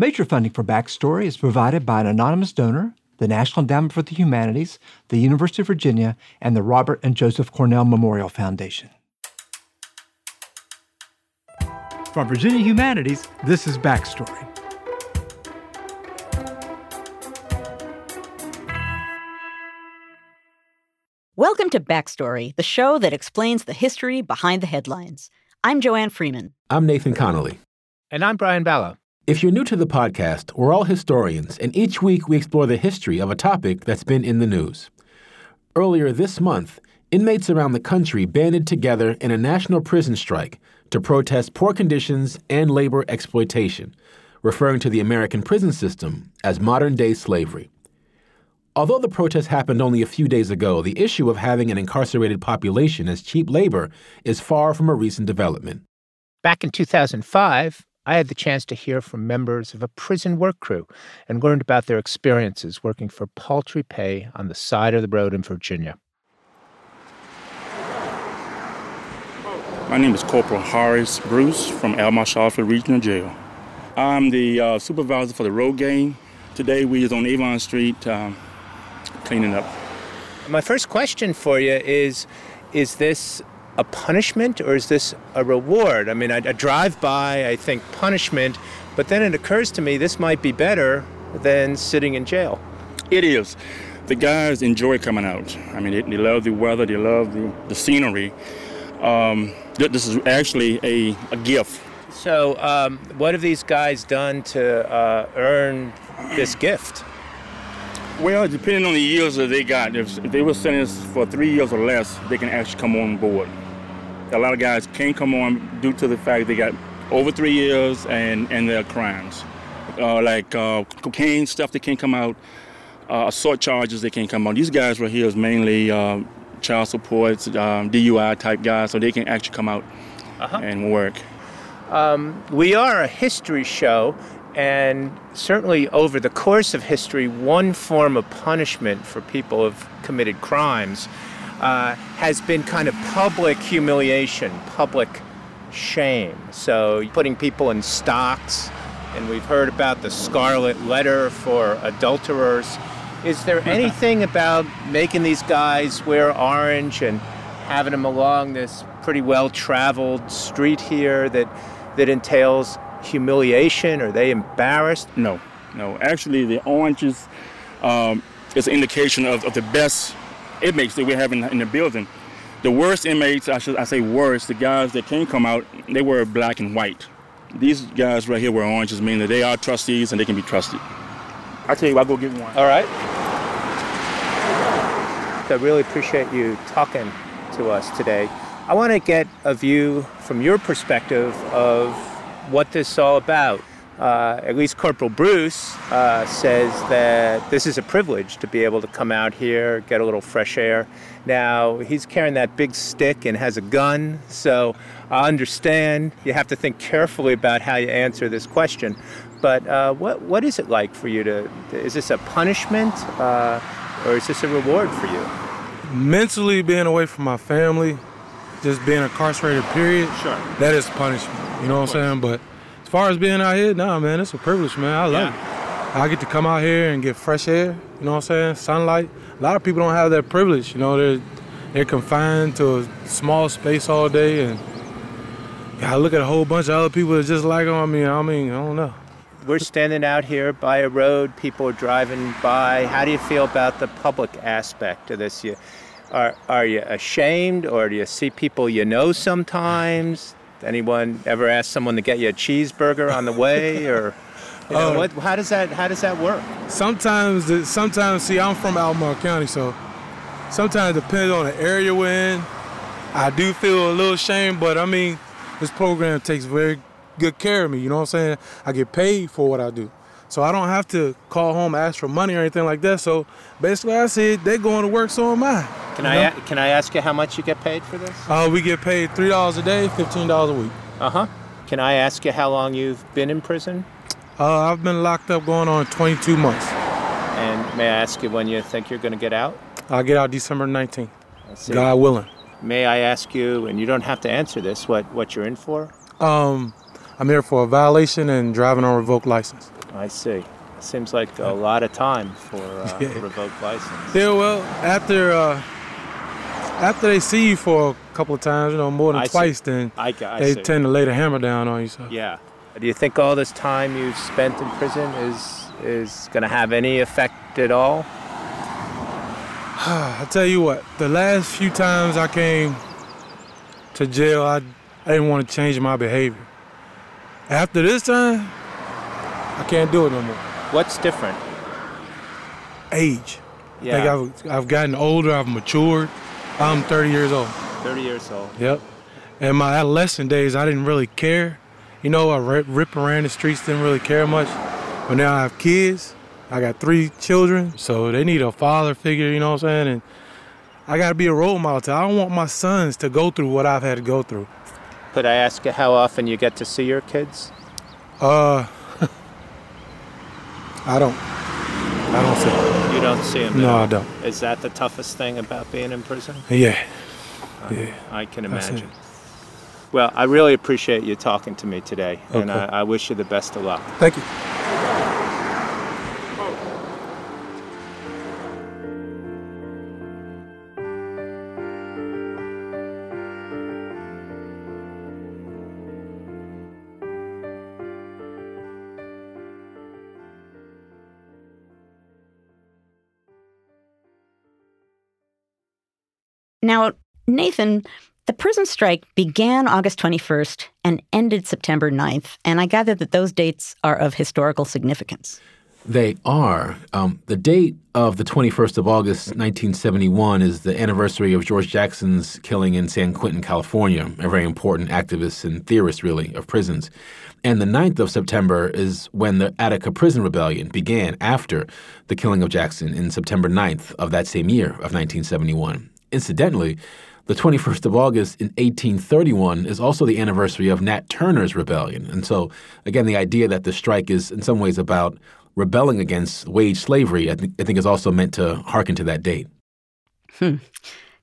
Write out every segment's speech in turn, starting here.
Major funding for Backstory is provided by an anonymous donor, the National Endowment for the Humanities, the University of Virginia, and the Robert and Joseph Cornell Memorial Foundation. From Virginia Humanities, this is Backstory. Welcome to Backstory, the show that explains the history behind the headlines. I'm Joanne Freeman. I'm Nathan Connolly. And I'm Brian Balogh. If you're new to the podcast, we're all historians, and each week we explore the history of a topic that's been in the news. Earlier this month, inmates around the country banded together in a national prison strike to protest poor conditions and labor exploitation, referring to the American prison system as modern day slavery. Although the protest happened only a few days ago, the issue of having an incarcerated population as cheap labor is far from a recent development. Back in 2005, I had the chance to hear from members of a prison work crew and learned about their experiences working for paltry pay on the side of the road in Virginia. My name is Corporal Horace Bruce from Albemarle Charlottesville Regional Jail. I'm the uh, supervisor for the road gang. Today we is on Avon Street um, cleaning up. My first question for you is Is this a punishment or is this a reward? I mean, I, I drive by, I think punishment, but then it occurs to me this might be better than sitting in jail. It is. The guys enjoy coming out. I mean, they, they love the weather, they love the, the scenery. Um, this is actually a, a gift. So, um, what have these guys done to uh, earn this gift? Well, depending on the years that they got, if, if they were sentenced for three years or less, they can actually come on board. A lot of guys can't come on due to the fact they got over three years and, and their crimes. Uh, like uh, cocaine stuff, they can't come out. Uh, assault charges, they can't come out. These guys right here is mainly uh, child support, um, DUI type guys, so they can actually come out uh-huh. and work. Um, we are a history show, and certainly over the course of history, one form of punishment for people who have committed crimes uh, has been kind of public humiliation, public shame. So putting people in stocks, and we've heard about the scarlet letter for adulterers. Is there anything about making these guys wear orange and having them along this pretty well traveled street here that, that entails humiliation? Are they embarrassed? No, no. Actually, the oranges um, is an indication of, of the best inmates that we have in, in the building. The worst inmates, I should I say worst, the guys that can't come out, they were black and white. These guys right here wear oranges, meaning that they are trustees and they can be trusted. I tell you, I'll go get one. All right. I really appreciate you talking to us today. I want to get a view from your perspective of what this is all about. Uh, at least Corporal Bruce uh, says that this is a privilege to be able to come out here, get a little fresh air. Now, he's carrying that big stick and has a gun, so I understand you have to think carefully about how you answer this question. But uh, what, what is it like for you to? Is this a punishment uh, or is this a reward for you? Mentally, being away from my family, just being incarcerated, period, sure. that is punishment. You know what I'm saying? But far as being out here, nah, man, it's a privilege, man. I love yeah. it. I get to come out here and get fresh air. You know what I'm saying? Sunlight. A lot of people don't have that privilege. You know, they're they're confined to a small space all day, and I look at a whole bunch of other people that just like on me. I mean, I don't know. We're standing out here by a road. People are driving by. How do you feel about the public aspect of this? You, are are you ashamed, or do you see people you know sometimes? Anyone ever ask someone to get you a cheeseburger on the way, or you know, uh, what, how does that how does that work? Sometimes, sometimes, see, I'm from Albemarle County, so sometimes depends on the area we're in. I do feel a little shame, but I mean, this program takes very good care of me. You know what I'm saying? I get paid for what I do. So I don't have to call home, ask for money or anything like that. So basically, I said they're going to work, so am I. Can I a- can I ask you how much you get paid for this? Uh, we get paid three dollars a day, fifteen dollars a week. Uh huh. Can I ask you how long you've been in prison? Uh, I've been locked up going on 22 months. And may I ask you when you think you're going to get out? I'll get out December 19th. God willing. May I ask you, and you don't have to answer this, what, what you're in for? Um, I'm here for a violation and driving on revoked license. I see. Seems like a lot of time for uh, yeah. revoked license. Yeah, well, after uh, after they see you for a couple of times, you know, more than I twice, see. then I, I they see. tend to lay the hammer down on you. So. Yeah. Do you think all this time you've spent in prison is is going to have any effect at all? I tell you what, the last few times I came to jail, I, I didn't want to change my behavior. After this time, I can't do it no more. What's different? Age. Yeah. Think I've, I've gotten older, I've matured. I'm 30 years old. 30 years old. Yep. In my adolescent days, I didn't really care. You know, I rip, rip around the streets, didn't really care much. But now I have kids. I got three children, so they need a father figure, you know what I'm saying? And I got to be a role model. To, I don't want my sons to go through what I've had to go through. Could I ask you how often you get to see your kids? Uh, I don't. I don't see them. You don't see him. No, I don't. Is that the toughest thing about being in prison? Yeah. Uh, yeah. I can imagine. Well, I really appreciate you talking to me today, okay. and I, I wish you the best of luck. Thank you. Nathan, the prison strike began August 21st and ended September 9th, and I gather that those dates are of historical significance. They are. Um, the date of the 21st of August, 1971, is the anniversary of George Jackson's killing in San Quentin, California, a very important activist and theorist, really, of prisons. And the 9th of September is when the Attica Prison Rebellion began after the killing of Jackson in September 9th of that same year of 1971. Incidentally, the 21st of August in 1831 is also the anniversary of Nat Turner's rebellion. And so, again, the idea that the strike is in some ways about rebelling against wage slavery, I, th- I think is also meant to hearken to that date. Hmm.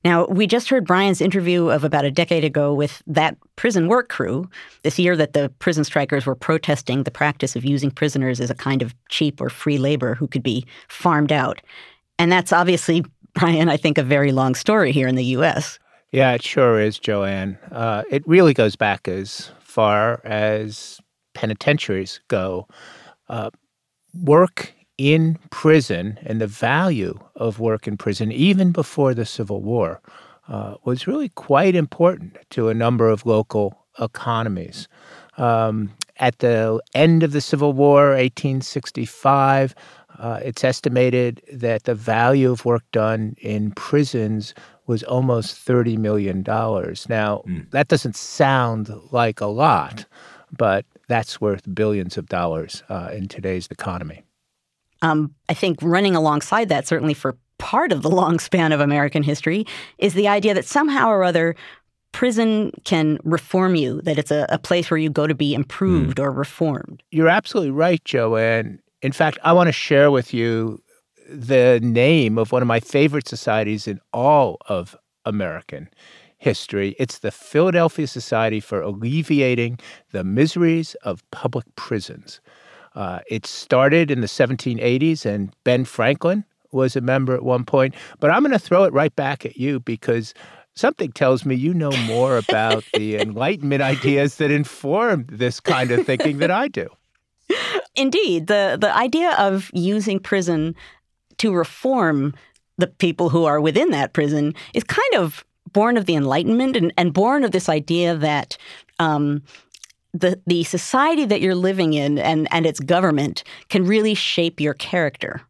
Now, we just heard Brian's interview of about a decade ago with that prison work crew, this year that the prison strikers were protesting the practice of using prisoners as a kind of cheap or free labor who could be farmed out. And that's obviously Brian, I think, a very long story here in the U.S. Yeah, it sure is, Joanne. Uh, it really goes back as far as penitentiaries go. Uh, work in prison and the value of work in prison, even before the Civil War, uh, was really quite important to a number of local economies. Um, at the end of the Civil War, 1865, uh, it's estimated that the value of work done in prisons was almost $30 million. Now, mm. that doesn't sound like a lot, but that's worth billions of dollars uh, in today's economy. Um, I think running alongside that, certainly for part of the long span of American history, is the idea that somehow or other prison can reform you, that it's a, a place where you go to be improved mm. or reformed. You're absolutely right, Joanne. In fact, I want to share with you the name of one of my favorite societies in all of American history. It's the Philadelphia Society for Alleviating the Miseries of Public Prisons. Uh, it started in the 1780s, and Ben Franklin was a member at one point. But I'm going to throw it right back at you because something tells me you know more about the Enlightenment ideas that informed this kind of thinking than I do. Indeed, the the idea of using prison to reform the people who are within that prison is kind of born of the Enlightenment and, and born of this idea that um, the the society that you're living in and, and its government can really shape your character.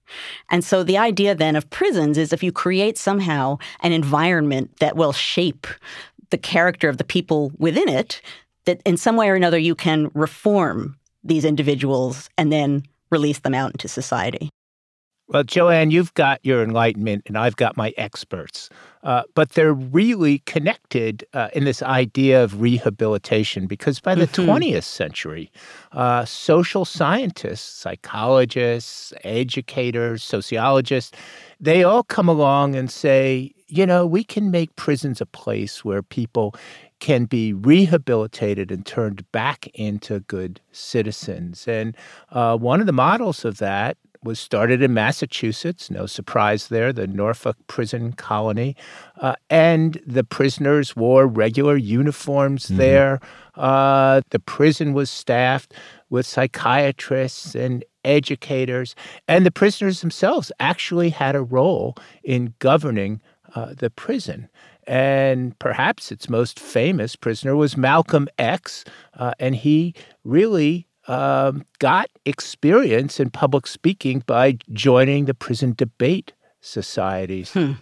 And so the idea then of prisons is if you create somehow an environment that will shape the character of the people within it, that in some way or another you can reform these individuals and then release them out into society. Well, Joanne, you've got your enlightenment and I've got my experts, uh, but they're really connected uh, in this idea of rehabilitation because by the mm-hmm. 20th century, uh, social scientists, psychologists, educators, sociologists, they all come along and say, you know, we can make prisons a place where people can be rehabilitated and turned back into good citizens. And uh, one of the models of that was started in Massachusetts, no surprise there, the Norfolk prison colony. Uh, and the prisoners wore regular uniforms mm-hmm. there. Uh, the prison was staffed with psychiatrists and educators. And the prisoners themselves actually had a role in governing uh, the prison. And perhaps its most famous prisoner was Malcolm X, uh, and he really um, got experience in public speaking by joining the prison debate societies. Hmm.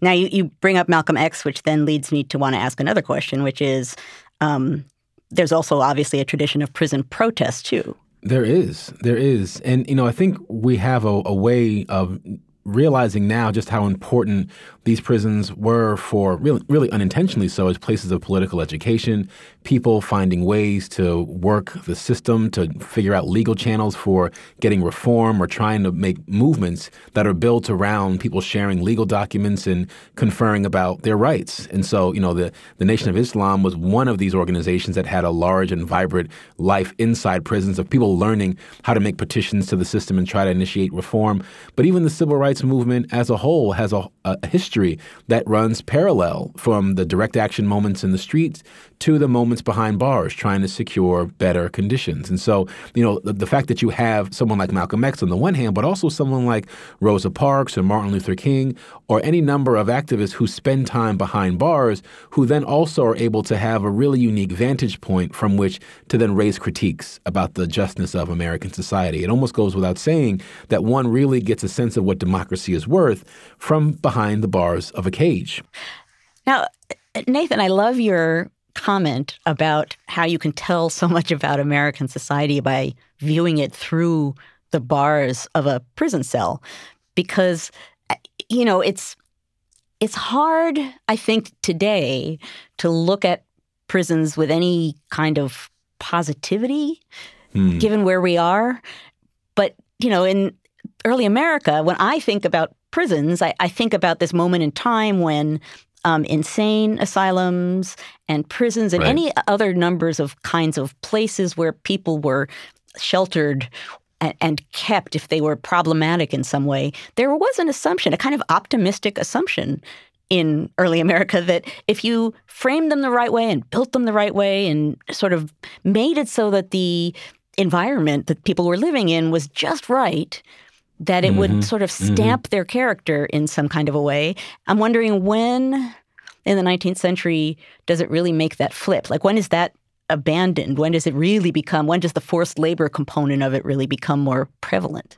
Now, you, you bring up Malcolm X, which then leads me to want to ask another question, which is um, there's also obviously a tradition of prison protest, too. There is. There is. And, you know, I think we have a, a way of realizing now just how important these prisons were for really, really unintentionally so as places of political education, people finding ways to work the system to figure out legal channels for getting reform or trying to make movements that are built around people sharing legal documents and conferring about their rights. And so, you know, the, the Nation of Islam was one of these organizations that had a large and vibrant life inside prisons of people learning how to make petitions to the system and try to initiate reform. But even the civil rights movement as a whole has a, a history that runs parallel from the direct action moments in the streets to the moments behind bars trying to secure better conditions. And so, you know, the, the, fact that you have someone like Malcolm X on the one hand, but also someone like Rosa Parks or Martin Luther King or any number of activists who spend time behind bars who then also are able to have a really unique vantage point from which to then raise critiques about the justness of American society. It almost goes without saying that one really gets a sense of what democracy is worth from behind the bars of a cage. Now, Nathan, I love your comment about how you can tell so much about American society by viewing it through the bars of a prison cell because you know it's it's hard i think today to look at prisons with any kind of positivity hmm. given where we are but you know in early america when i think about prisons I, I think about this moment in time when um, insane asylums and prisons and right. any other numbers of kinds of places where people were sheltered and, and kept if they were problematic in some way. There was an assumption, a kind of optimistic assumption in early America that if you framed them the right way and built them the right way and sort of made it so that the environment that people were living in was just right, that it mm-hmm. would sort of mm-hmm. stamp mm-hmm. their character in some kind of a way. I'm wondering when in the 19th century does it really make that flip? Like when is that abandoned? When does it really become, when does the forced labor component of it really become more prevalent?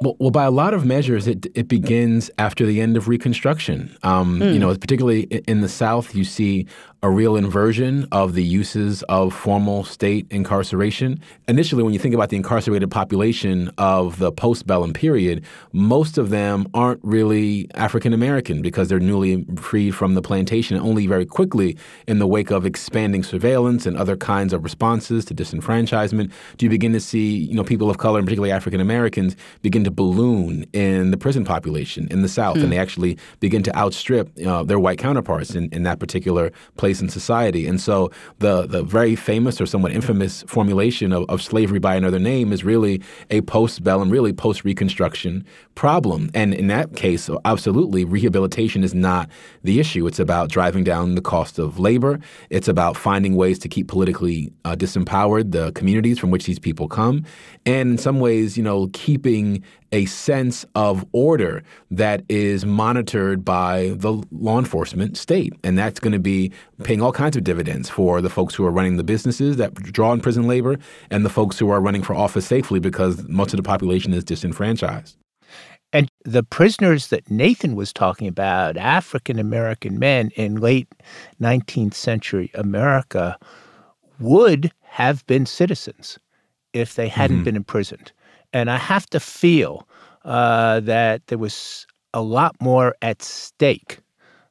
Well, well, by a lot of measures, it it begins after the end of Reconstruction. Um, mm. You hmm. know, particularly in the South, you see a real inversion of the uses of formal state incarceration. Initially, when you think about the incarcerated population of the postbellum period, most of them aren't really African American because they're newly freed from the plantation. And only very quickly, in the wake of expanding surveillance and other kinds of responses to disenfranchisement, do you begin to see you know people of color, and particularly African Americans, begin to balloon in the prison population in the South, hmm. and they actually begin to outstrip uh, their white counterparts in, in that particular place place in society. And so the the very famous or somewhat infamous formulation of, of slavery by another name is really a post-bellum, really post-Reconstruction problem. And in that case, absolutely, rehabilitation is not the issue. It's about driving down the cost of labor. It's about finding ways to keep politically uh, disempowered the communities from which these people come. And in some ways, you know, keeping a sense of order that is monitored by the law enforcement state. And that's going to be paying all kinds of dividends for the folks who are running the businesses that draw in prison labor and the folks who are running for office safely because most of the population is disenfranchised. And the prisoners that Nathan was talking about, African American men in late 19th century America, would have been citizens if they hadn't mm-hmm. been imprisoned. And I have to feel uh, that there was a lot more at stake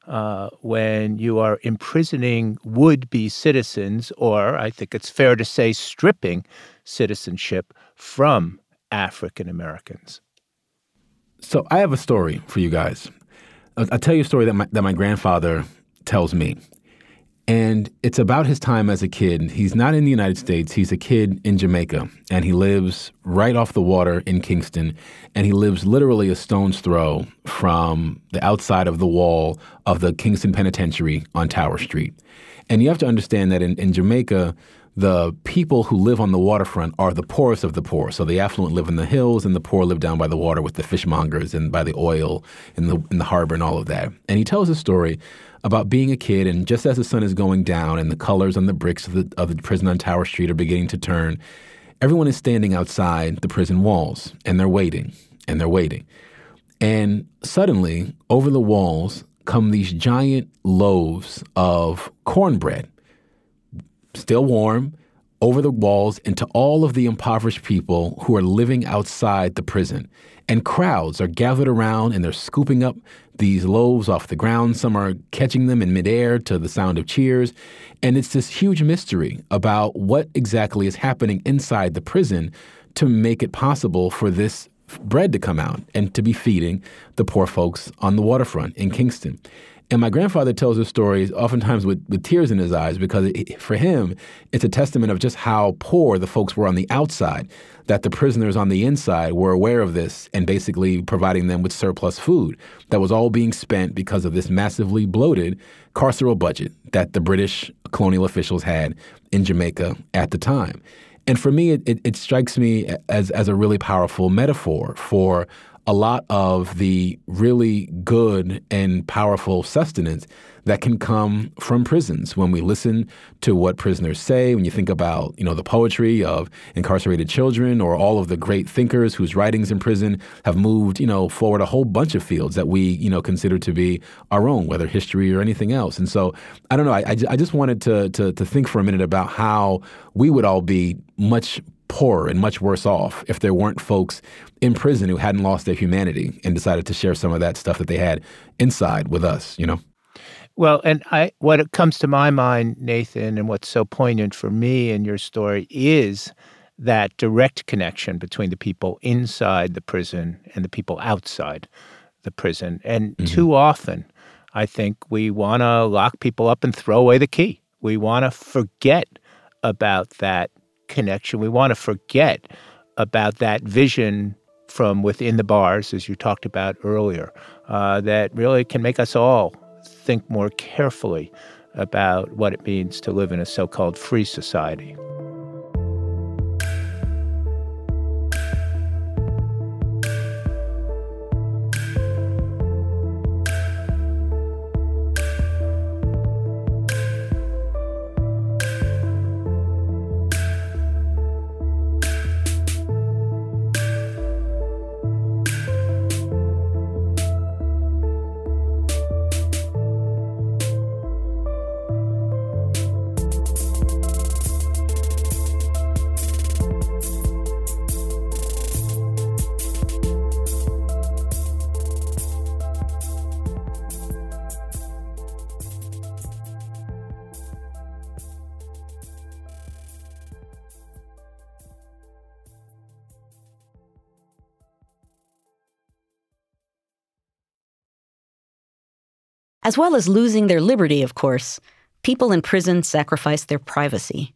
uh, when you are imprisoning would be citizens, or I think it's fair to say, stripping citizenship from African Americans. So I have a story for you guys. I'll, tell you a story that my, that my grandfather tells me. And it's about his time as a kid. He's not in the United States, he's a kid in Jamaica, and he lives right off the water in Kingston. And he lives literally a stone's throw from the outside of the wall of the Kingston Penitentiary on Tower Street. And you have to understand that in, in Jamaica, the people who live on the waterfront are the poorest of the poor. So the affluent live in the hills, and the poor live down by the water with the fishmongers and by the oil in the in the harbor and all of that. And he tells a story about being a kid, and just as the sun is going down and the colors on the bricks of the, of the prison on Tower Street are beginning to turn, everyone is standing outside the prison walls, and they're waiting, and they're waiting. And suddenly, over the walls come these giant loaves of cornbread, still warm, over the walls into all of the impoverished people who are living outside the prison. And crowds are gathered around and they're scooping up these loaves off the ground. Some are catching them in midair to the sound of cheers. And it's this huge mystery about what exactly is happening inside the prison to make it possible for this bread to come out and to be feeding the poor folks on the waterfront in Kingston. And my grandfather tells his stories oftentimes with, with tears in his eyes because it, for him, it's a testament of just how poor the folks were on the outside, that the prisoners on the inside were aware of this and basically providing them with surplus food that was all being spent because of this massively bloated carceral budget that the British colonial officials had in Jamaica at the time. And for me, it, it, it strikes me as, as a really powerful metaphor for a lot of the really good and powerful sustenance that can come from prisons. When we listen to what prisoners say when you think about you know the poetry of incarcerated children or all of the great thinkers whose writings in prison have moved you know forward a whole bunch of fields that we you know consider to be our own whether history or anything else. And so i don't know i, I just wanted to, to to think for a minute about how we would all be much poorer and much worse off if there weren't folks in prison who hadn't lost their humanity and decided to share some of that stuff that they had inside with us, you know? Well, and I what comes to my mind, Nathan, and what's so poignant for me in your story is that direct connection between the people inside the prison and the people outside the prison. And mm-hmm. too often, I think we want to lock people up and throw away the key. We want to forget about that connection. We want to forget about that vision from within the bars, as you talked about earlier, uh, that really can make us all think more carefully about what it means to live in a so called free society. As well as losing their liberty, of course, people in prison sacrifice their privacy.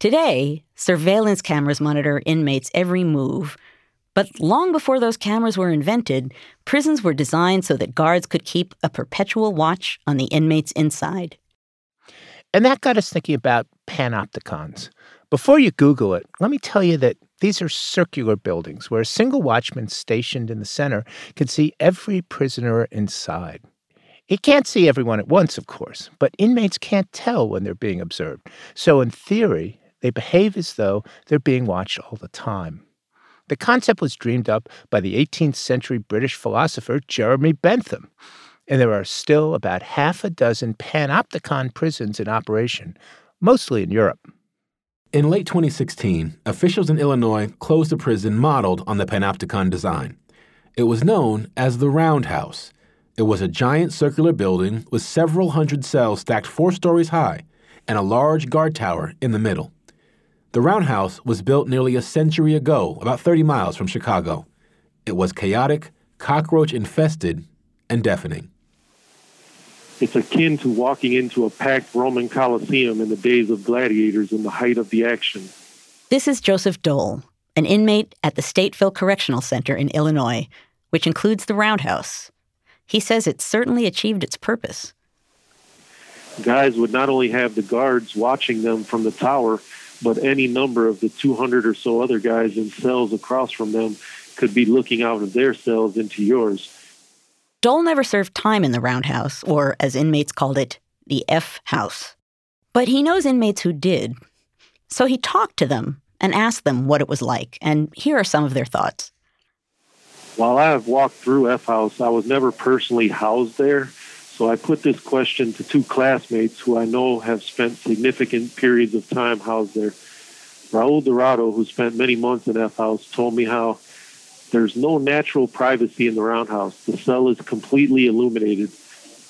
Today, surveillance cameras monitor inmates' every move. But long before those cameras were invented, prisons were designed so that guards could keep a perpetual watch on the inmates inside. And that got us thinking about panopticons. Before you Google it, let me tell you that these are circular buildings where a single watchman stationed in the center can see every prisoner inside. He can't see everyone at once, of course, but inmates can't tell when they're being observed. So, in theory, they behave as though they're being watched all the time. The concept was dreamed up by the 18th century British philosopher Jeremy Bentham, and there are still about half a dozen panopticon prisons in operation, mostly in Europe. In late 2016, officials in Illinois closed a prison modeled on the panopticon design. It was known as the Roundhouse it was a giant circular building with several hundred cells stacked four stories high and a large guard tower in the middle. The roundhouse was built nearly a century ago, about 30 miles from Chicago. It was chaotic, cockroach infested, and deafening. It's akin to walking into a packed Roman Colosseum in the days of gladiators in the height of the action. This is Joseph Dole, an inmate at the Stateville Correctional Center in Illinois, which includes the roundhouse. He says it certainly achieved its purpose. Guys would not only have the guards watching them from the tower, but any number of the 200 or so other guys in cells across from them could be looking out of their cells into yours. Dole never served time in the roundhouse, or as inmates called it, the F house. But he knows inmates who did. So he talked to them and asked them what it was like, and here are some of their thoughts. While I have walked through F House, I was never personally housed there, so I put this question to two classmates who I know have spent significant periods of time housed there. Raul Dorado, who spent many months in F House, told me how there's no natural privacy in the roundhouse. The cell is completely illuminated.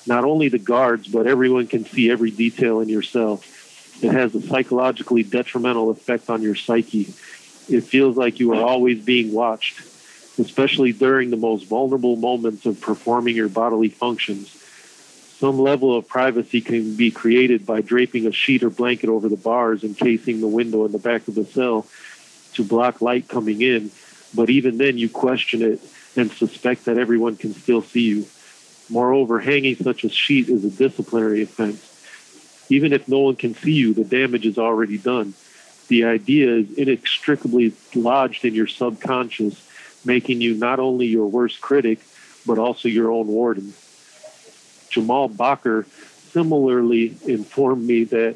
Not only the guards, but everyone can see every detail in your cell. It has a psychologically detrimental effect on your psyche. It feels like you are always being watched, especially during the most vulnerable moments of performing your bodily functions. Some level of privacy can be created by draping a sheet or blanket over the bars encasing the window in the back of the cell to block light coming in but even then, you question it and suspect that everyone can still see you. Moreover, hanging such a sheet is a disciplinary offense. Even if no one can see you, the damage is already done. The idea is inextricably lodged in your subconscious, making you not only your worst critic, but also your own warden. Jamal Bakker similarly informed me that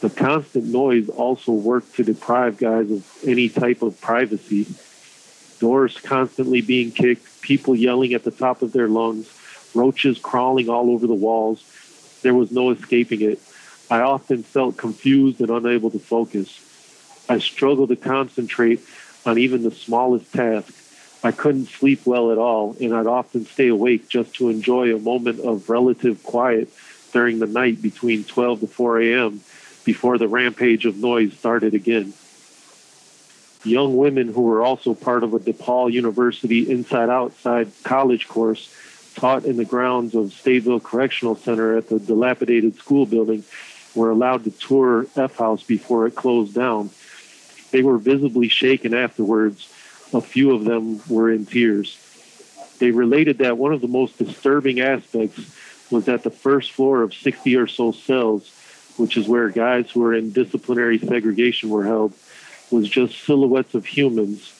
the constant noise also worked to deprive guys of any type of privacy doors constantly being kicked, people yelling at the top of their lungs, roaches crawling all over the walls. There was no escaping it. I often felt confused and unable to focus. I struggled to concentrate on even the smallest task. I couldn't sleep well at all, and I'd often stay awake just to enjoy a moment of relative quiet during the night between 12 to 4 a.m. before the rampage of noise started again young women who were also part of a DePaul University inside outside college course taught in the grounds of Stateville Correctional Center at the dilapidated school building were allowed to tour F House before it closed down. They were visibly shaken afterwards. A few of them were in tears. They related that one of the most disturbing aspects was that the first floor of 60 or so cells, which is where guys who were in disciplinary segregation were held, was just silhouettes of humans.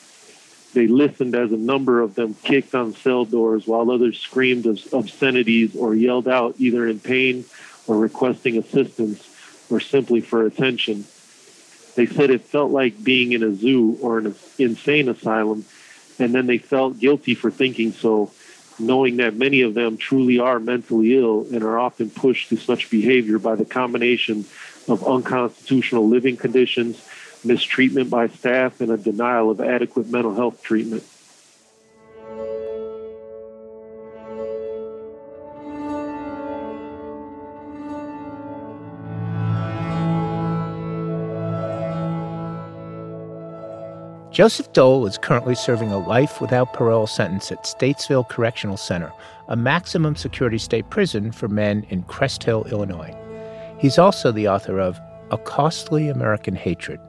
They listened as a number of them kicked on cell doors while others screamed obscenities or yelled out either in pain or requesting assistance or simply for attention. They said it felt like being in a zoo or an insane asylum, and then they felt guilty for thinking so, knowing that many of them truly are mentally ill and are often pushed to such behavior by the combination of unconstitutional living conditions mistreatment by staff, and a denial of adequate mental health treatment. Joseph Dole is currently serving a life without parole sentence at Stateville Correctional Center, a maximum security state prison for men in Crest Hill, Illinois. He's also the author of A Costly American Hatred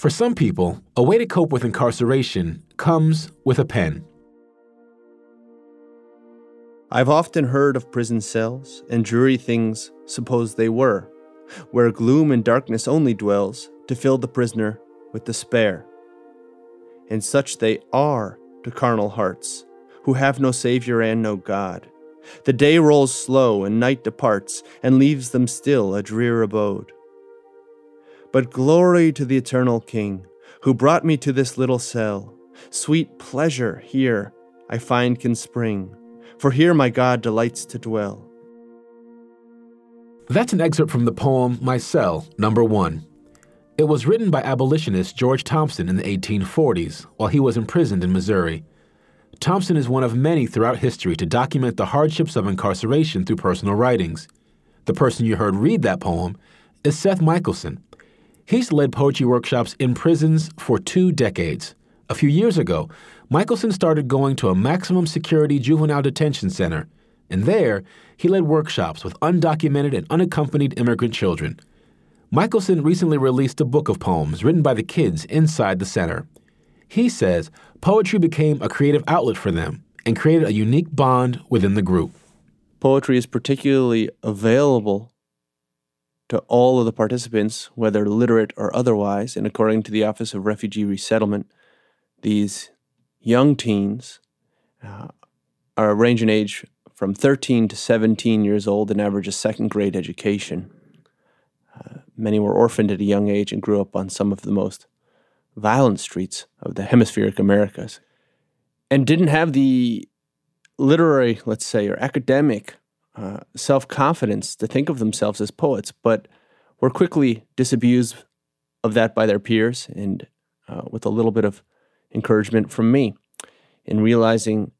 For some people, a way to cope with incarceration comes with a pen. I've often heard of prison cells and dreary things, suppose they were, where gloom and darkness only dwells to fill the prisoner with despair. And such they are to carnal hearts, who have no Savior and no God. The day rolls slow and night departs and leaves them still a drear abode. But glory to the eternal King, who brought me to this little cell. Sweet pleasure here I find can spring, for here my God delights to dwell. That's an excerpt from the poem My Cell, Number One. It was written by abolitionist George Thompson in the 1840s while he was imprisoned in Missouri. Thompson is one of many throughout history to document the hardships of incarceration through personal writings. The person you heard read that poem is Seth Michelson. He's led poetry workshops in prisons for two decades. A few years ago, Michelson started going to a maximum security juvenile detention center, and there he led workshops with undocumented and unaccompanied immigrant children. Michelson recently released a book of poems written by the kids inside the center. He says poetry became a creative outlet for them and created a unique bond within the group. Poetry is particularly available to all of the participants, whether literate or otherwise, and according to the Office of Refugee Resettlement, these young teens uh, are range in age from 13 to 17 years old and average a second grade education. Uh, many were orphaned at a young age and grew up on some of the most violent streets of the hemispheric Americas and didn't have the literary, let's say, or academic uh, self confidence to think of themselves as poets, but were quickly disabused of that by their peers and uh, with a little bit of encouragement from me in realizing,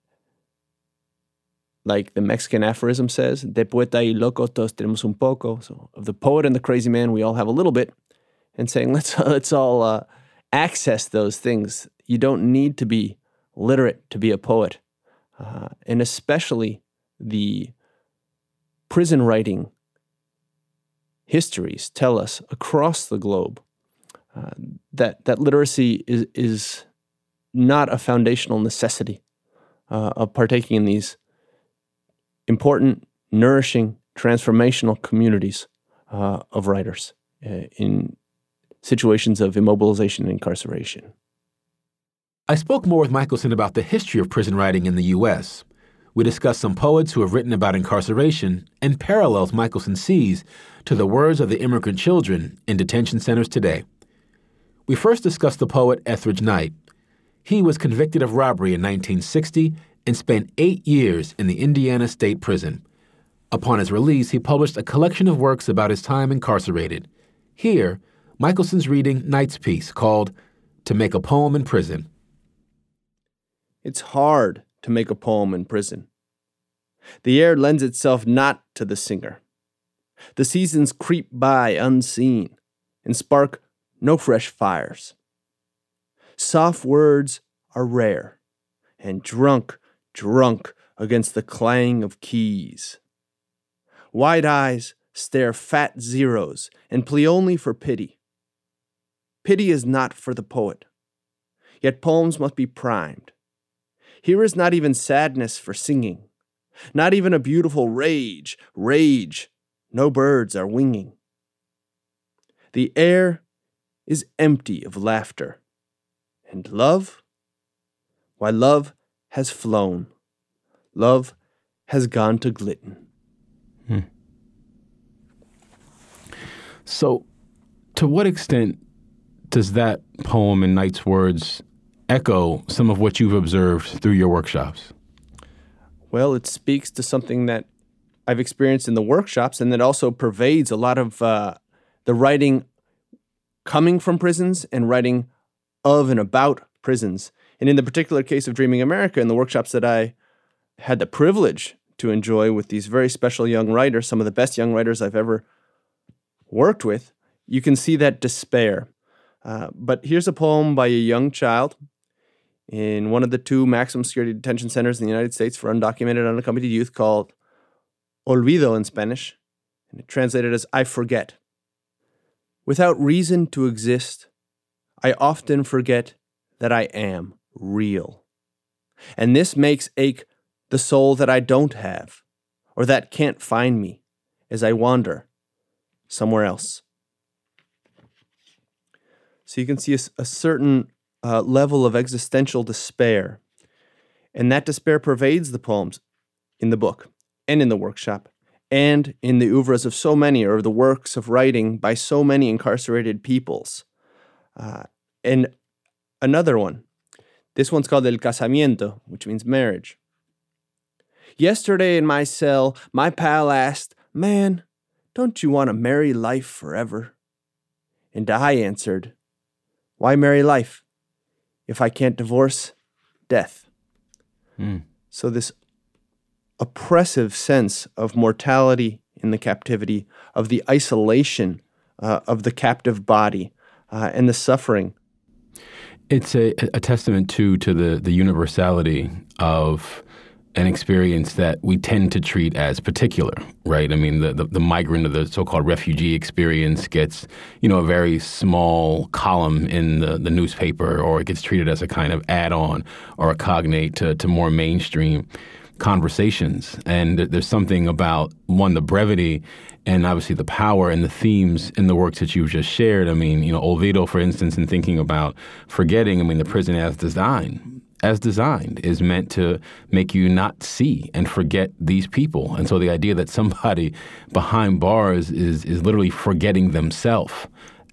like the Mexican aphorism says, de poeta y loco todos tenemos un poco. So of the poet and the crazy man, we all have a little bit. And saying, let's, let's all uh, access those things. You don't need to be literate to be a poet. Uh, and especially the prison writing histories tell us across the globe uh, that that literacy is is not a foundational necessity uh, of partaking in these important, nourishing, transformational communities uh, of writers uh, in situations of immobilization and incarceration. I spoke more with Michelson about the history of prison writing in the U.S. We discussed some poets who have written about incarceration and parallels Michelson sees to the words of the immigrant children in detention centers today. We first discussed the poet Etheridge Knight. He was convicted of robbery in 1960 and spent eight years in the Indiana State Prison. Upon his release, he published a collection of works about his time incarcerated. Here, Michelson's reading Knight's piece called To Make a Poem in Prison. It's hard to make a poem in prison. The air lends itself not to the singer. The seasons creep by unseen and spark no fresh fires. Soft words are rare and drunk, drunk against the clang of keys. Wide eyes stare fat zeros and plea only for pity. Pity is not for the poet, yet poems must be primed. Here is not even sadness for singing, not even a beautiful rage, rage, no birds are winging. The air is empty of laughter, and love, why, love has flown, love has gone to Glidden. Hmm. So, to what extent does that poem in Knight's words echo some of what you've observed through your workshops? Well, it speaks to something that I've experienced in the workshops and that also pervades a lot of uh, the writing coming from prisons and writing of and about prisons. And in the particular case of Dreaming America, in the workshops that I had the privilege to enjoy with these very special young writers, some of the best young writers I've ever worked with, you can see that despair. Uh, but here's a poem by a young child in one of the two maximum security detention centers in the United States for undocumented, unaccompanied youth called Olvido in Spanish, and it translated as I forget. Without reason to exist, I often forget that I am real. And this makes ache the soul that I don't have, or that can't find me as I wander somewhere else. So you can see a, a certain uh, level of existential despair. And that despair pervades the poems in the book and in the workshop and in the oeuvres of so many or the works of writing by so many incarcerated peoples. Uh, and another one, this one's called El Casamiento, which means marriage. Yesterday in my cell, my pal asked, Man, Don't you want to marry life forever? And I answered, Why marry life if I can't divorce death? Mm. So, this oppressive sense of mortality in the captivity, of the isolation uh, of the captive body, uh, and the suffering. It's a, a testament too to the the universality of an experience that we tend to treat as particular, right? I mean, the, the, the, migrant or the so-called refugee experience gets, you know, a very small column in the, the newspaper, or it gets treated as a kind of add-on or a cognate to, to more mainstream conversations. And there's something about one, the brevity and obviously the power and the themes in the works that you've just shared. I mean, you know, Olvido, for instance, in thinking about forgetting, I mean, the prison as design as designed is meant to make you not see and forget these people. And so the idea that somebody behind bars is is literally forgetting themselves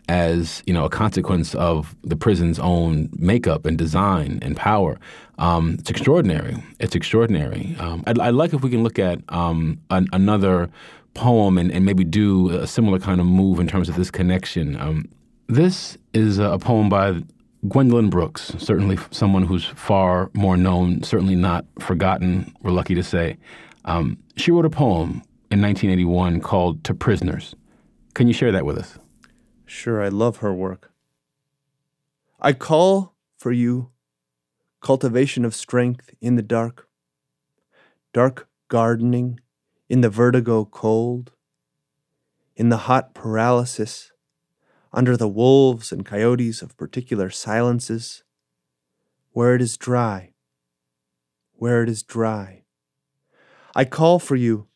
as you know a consequence of the prison's own makeup and design and power. Um, it's extraordinary. It's extraordinary. Um, I'd, I'd, like if we can look at um, an, another poem and, and, maybe do a similar kind of move in terms of this connection. Um, this is a poem by Gwendolyn Brooks, certainly someone who's far more known, certainly not forgotten, we're lucky to say. Um, she wrote a poem in 1981 called To Prisoners. Can you share that with us? Sure, I love her work. I call for you cultivation of strength in the dark, dark gardening in the vertigo cold, in the hot paralysis under the wolves and coyotes of particular silences, where it is dry, where it is dry. I call for you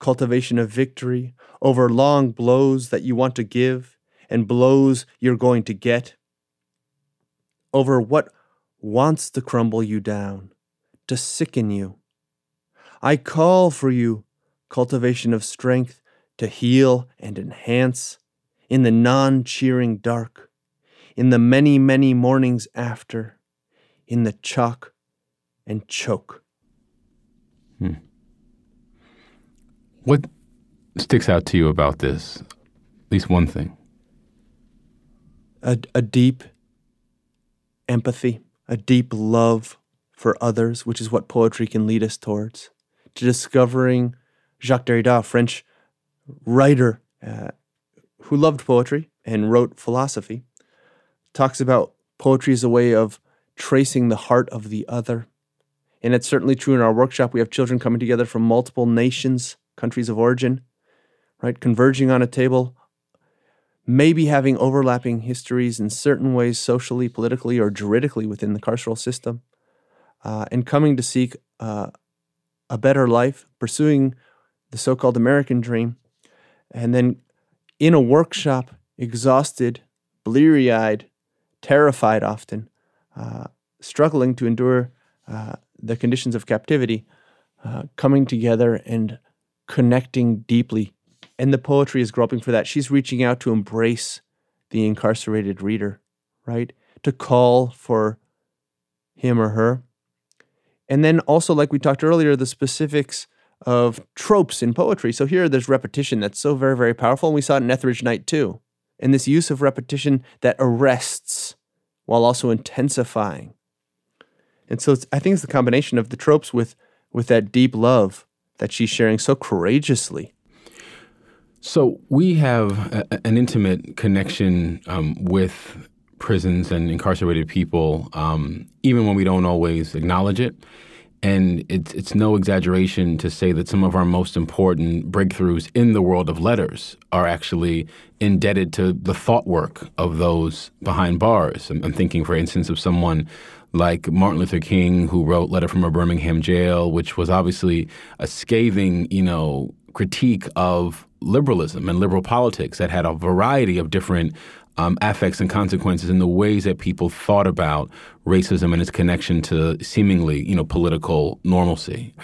cultivation of victory over long blows that you want to give and blows you're going to get, over what wants to crumble you down, to sicken you. I call for you cultivation of strength to heal and enhance in the non cheering dark, in the many, many mornings after, in the chalk and choke. Hmm. What sticks out to you about this? At least one thing. A, a deep empathy, a deep love for others, which is what poetry can lead us towards, to discovering Jacques Derrida, French writer, uh, who loved poetry and wrote philosophy, talks about poetry as a way of tracing the heart of the other. And it's certainly true in our workshop. We have children coming together from multiple nations, countries of origin, right? Converging on a table, maybe having overlapping histories in certain ways, socially, politically, or juridically within the carceral system, uh, and coming to seek uh, a better life, pursuing the so called American dream, and then in a workshop, exhausted, bleary eyed, terrified often, uh, struggling to endure uh, the conditions of captivity, uh, coming together and connecting deeply. And the poetry is groping for that. She's reaching out to embrace the incarcerated reader, right? To call for him or her. And then also, like we talked earlier, the specifics of tropes in poetry. So here there's repetition that's so very, very powerful. And we saw it in Etheridge Knight too. And this use of repetition that arrests while also intensifying. And so I think it's the combination of the tropes with with that deep love that she's sharing so courageously. So we have a, an intimate connection um, with prisons and incarcerated people, um, even when we don't always acknowledge it. And it's it's no exaggeration to say that some of our most important breakthroughs in the world of letters are actually indebted to the thought work of those behind bars. I'm, I'm thinking, for instance, of someone like Martin Luther King, who wrote "Letter from a Birmingham Jail," which was obviously a scathing, you know, critique of liberalism and liberal politics that had a variety of different um, affects and consequences in the ways that people thought about racism and its connection to seemingly, you know, political normalcy.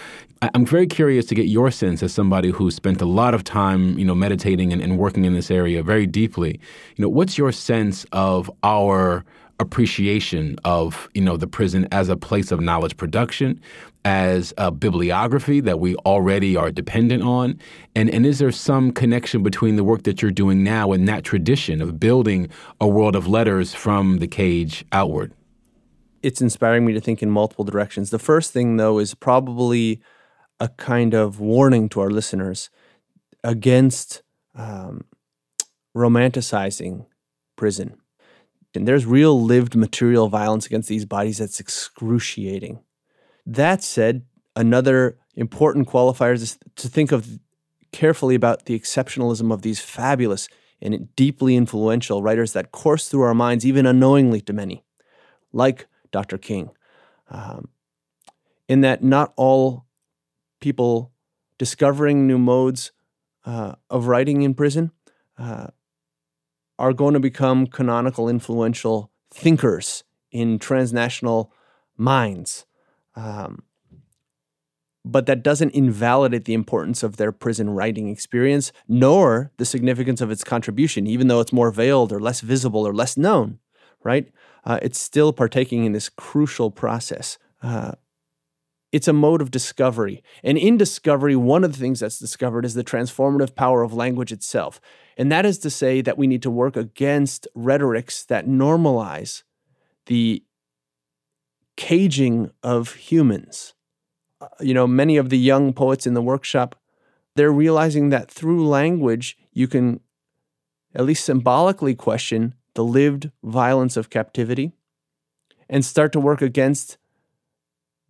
I'm very curious to get your sense as somebody who spent a lot of time, you know, meditating and, and working in this area very deeply. You know, what's your sense of our appreciation of you know the prison as a place of knowledge production, as a bibliography that we already are dependent on, and and is there some connection between the work that you're doing now and that tradition of building a world of letters from the cage outward? It's inspiring me to think in multiple directions. The first thing, though, is probably a kind of warning to our listeners against um, romanticizing prison. And there's real lived material violence against these bodies that's excruciating. That said, another important qualifier is to think of carefully about the exceptionalism of these fabulous and deeply influential writers that course through our minds, even unknowingly to many, like Dr. King. Um, in that not all people discovering new modes uh, of writing in prison uh, are going to become canonical, influential thinkers in transnational minds. Um, but that doesn't invalidate the importance of their prison writing experience, nor the significance of its contribution, even though it's more veiled or less visible or less known, right? Uh, it's still partaking in this crucial process. Uh, it's a mode of discovery. And in discovery, one of the things that's discovered is the transformative power of language itself. And that is to say that we need to work against rhetorics that normalize the caging of humans. Uh, you know, many of the young poets in the workshop, they're realizing that through language, you can at least symbolically question the lived violence of captivity and start to work against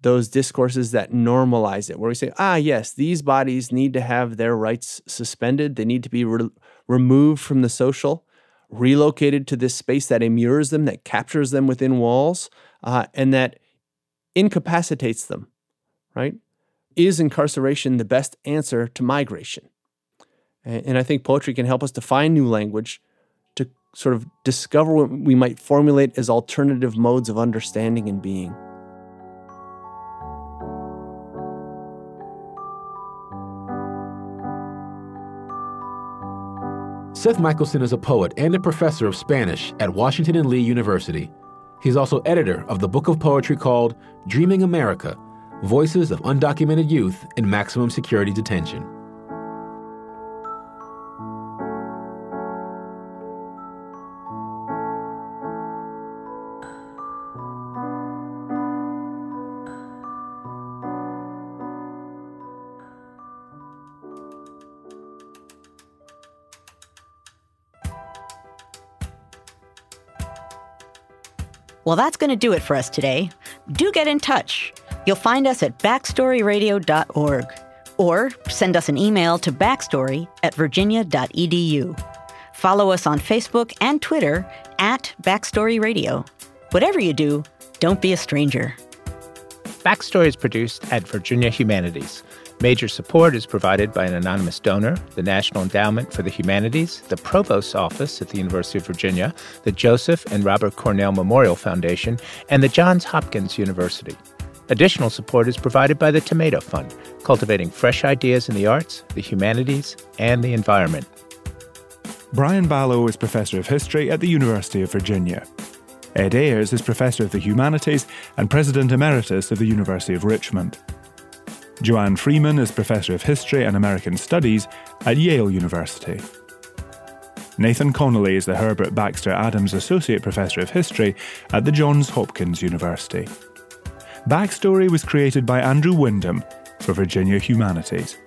those discourses that normalize it, where we say, ah, yes, these bodies need to have their rights suspended. They need to be re- removed from the social, relocated to this space that immures them, that captures them within walls, uh, and that incapacitates them, right? Is incarceration the best answer to migration? And, and I think poetry can help us to find new language to sort of discover what we might formulate as alternative modes of understanding and being. Seth Michelson is a poet and a professor of Spanish at Washington and Lee University. He's also editor of the book of poetry called Dreaming America Voices of Undocumented Youth in Maximum Security Detention. Well, that's going to do it for us today. Do get in touch. You'll find us at backstoryradio.org or send us an email to backstory at virginia.edu. Follow us on Facebook and Twitter at Backstory Radio. Whatever you do, don't be a stranger. Backstory is produced at Virginia Humanities. Major support is provided by an anonymous donor, the National Endowment for the Humanities, the Provost's Office at the University of Virginia, the Joseph and Robert Cornell Memorial Foundation, and the Johns Hopkins University. Additional support is provided by the Tomato Fund, cultivating fresh ideas in the arts, the humanities, and the environment. Brian Balogh is Professor of History at the University of Virginia. Ed Ayers is Professor of the Humanities and President Emeritus of the University of Richmond. Joanne Freeman is Professor of History and American Studies at Yale University. Nathan Connolly is the Herbert Baxter Adams Associate Professor of History at the Johns Hopkins University. Backstory was created by Andrew Wyndham for Virginia Humanities.